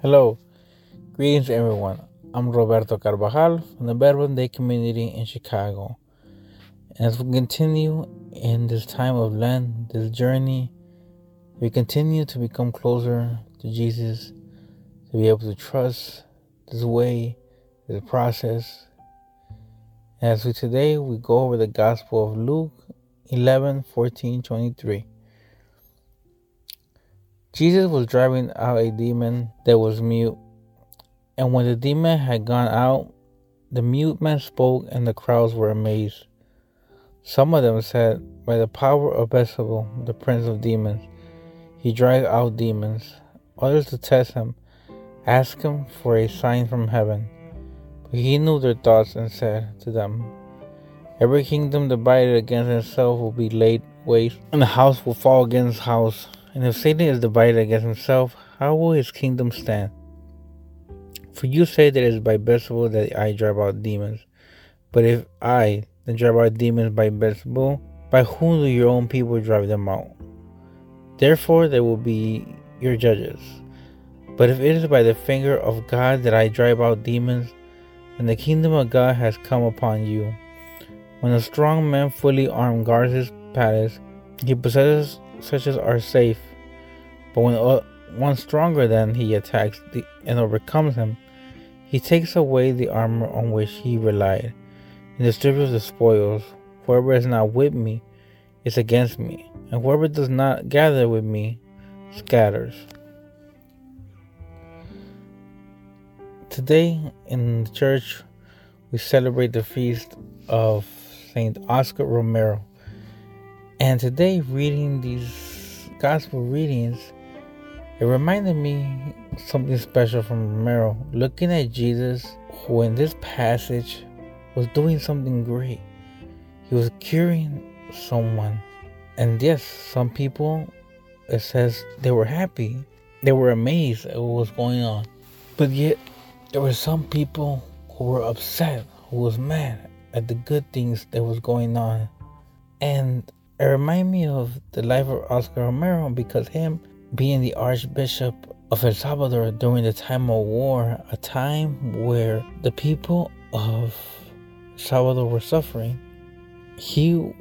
Hello, greetings everyone. I'm Roberto Carvajal from the Verbum Dei community in Chicago. And as we continue in this time of Lent, this journey, we continue to become closer to Jesus, to be able to trust this way, this process. As we today, we go over the Gospel of Luke 11 14 23. Jesus was driving out a demon that was mute. And when the demon had gone out, the mute man spoke, and the crowds were amazed. Some of them said, By the power of Beelzebul, the prince of demons, he drives out demons. Others to test him asked him for a sign from heaven. But he knew their thoughts and said to them, Every kingdom divided against itself will be laid waste, and the house will fall against house. And if Satan is divided against himself, how will his kingdom stand? For you say that it is by Beelzebul that I drive out demons. But if I then drive out demons by Beelzebul, by whom do your own people drive them out? Therefore they will be your judges. But if it is by the finger of God that I drive out demons, then the kingdom of God has come upon you. When a strong man fully armed guards his palace, he possesses such as are safe. But when o- one stronger than he attacks the, and overcomes him, he takes away the armor on which he relied and distributes the spoils. Whoever is not with me is against me, and whoever does not gather with me scatters. Today in the church, we celebrate the feast of Saint Oscar Romero. And today, reading these gospel readings, it reminded me something special from Romero. Looking at Jesus, who in this passage was doing something great, he was curing someone. And yes, some people, it says they were happy, they were amazed at what was going on. But yet, there were some people who were upset, who was mad at the good things that was going on. And it reminded me of the life of Oscar Romero because him being the Archbishop of El Salvador during the time of war, a time where the people of Salvador were suffering, he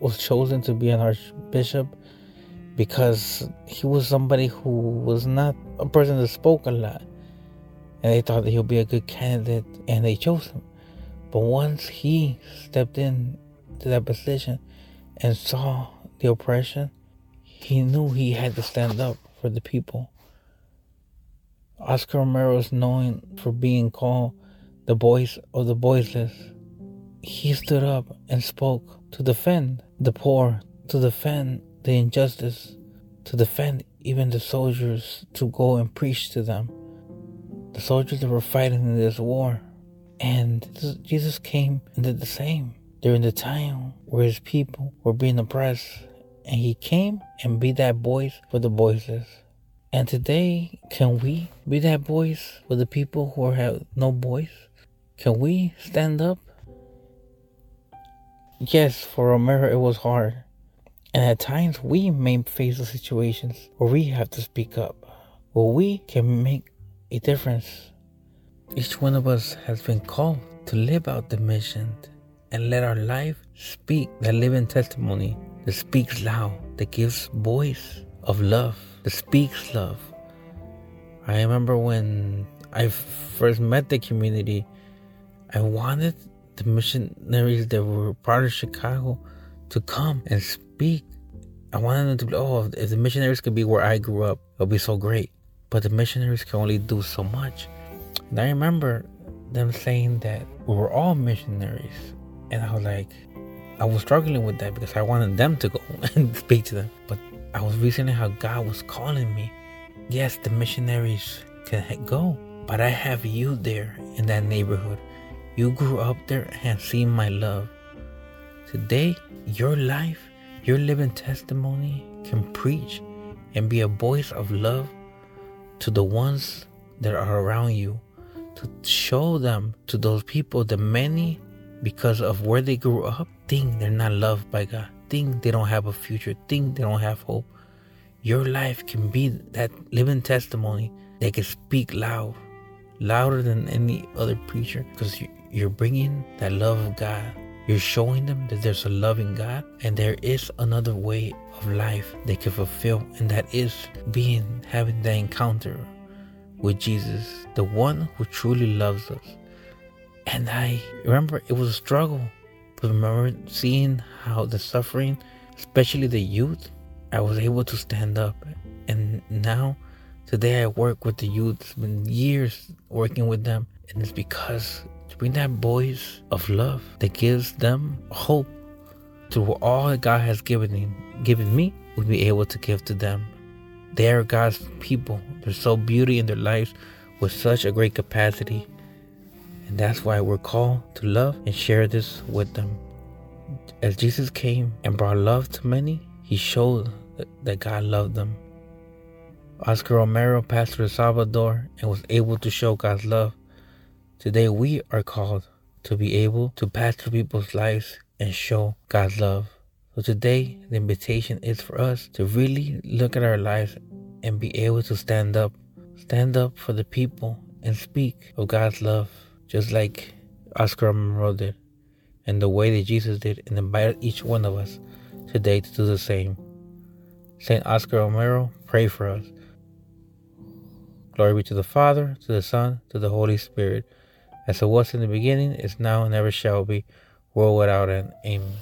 was chosen to be an Archbishop because he was somebody who was not a person that spoke a lot. And they thought that he would be a good candidate and they chose him. But once he stepped in to that position and saw the oppression, he knew he had to stand up for the people. Oscar Romero is known for being called the voice of the voiceless. He stood up and spoke to defend the poor, to defend the injustice, to defend even the soldiers to go and preach to them. The soldiers that were fighting in this war. And Jesus came and did the same during the time where his people were being oppressed. And he came and be that voice for the voiceless. And today, can we be that voice for the people who have no voice? Can we stand up? Yes, for Romero it was hard. And at times we may face the situations where we have to speak up, where we can make a difference. Each one of us has been called to live out the mission and let our life speak that living testimony that speaks loud, that gives voice of love, that speaks love. I remember when I first met the community, I wanted the missionaries that were part of Chicago to come and speak I wanted them to be, oh, if the missionaries could be where I grew up, it would be so great. But the missionaries can only do so much. And I remember them saying that we were all missionaries. And I was like, I was struggling with that because I wanted them to go and speak to them. But I was reasoning how God was calling me. Yes, the missionaries can go, but I have you there in that neighborhood. You grew up there and seen my love. Today, your life, your living testimony can preach and be a voice of love to the ones that are around you, to show them to those people, the many, because of where they grew up, think they're not loved by God, think they don't have a future, think they don't have hope. Your life can be that living testimony that can speak loud, louder than any other preacher, because you're bringing that love of God. You're showing them that there's a loving God and there is another way of life they can fulfill, and that is being having that encounter with Jesus, the one who truly loves us. And I remember it was a struggle, but remember seeing how the suffering, especially the youth, I was able to stand up. And now, today, I work with the youth. It's been years working with them, and it's because to bring that voice of love that gives them hope through all that God has given given me, we'll be able to give to them. They are God's people. There's so beauty in their lives with such a great capacity. And that's why we're called to love and share this with them. As Jesus came and brought love to many, he showed that God loved them. Oscar Romero pastored El Salvador and was able to show God's love. Today we are called to be able to pastor people's lives and show God's love. So today the invitation is for us to really look at our lives and be able to stand up. Stand up for the people and speak of God's love, just like Oscar Romero did, and the way that Jesus did, and invite each one of us today to do the same. Saint Oscar Romero, pray for us. Glory be to the Father, to the Son, to the Holy Spirit, as it was in the beginning, is now, and ever shall be, world without end. Amen.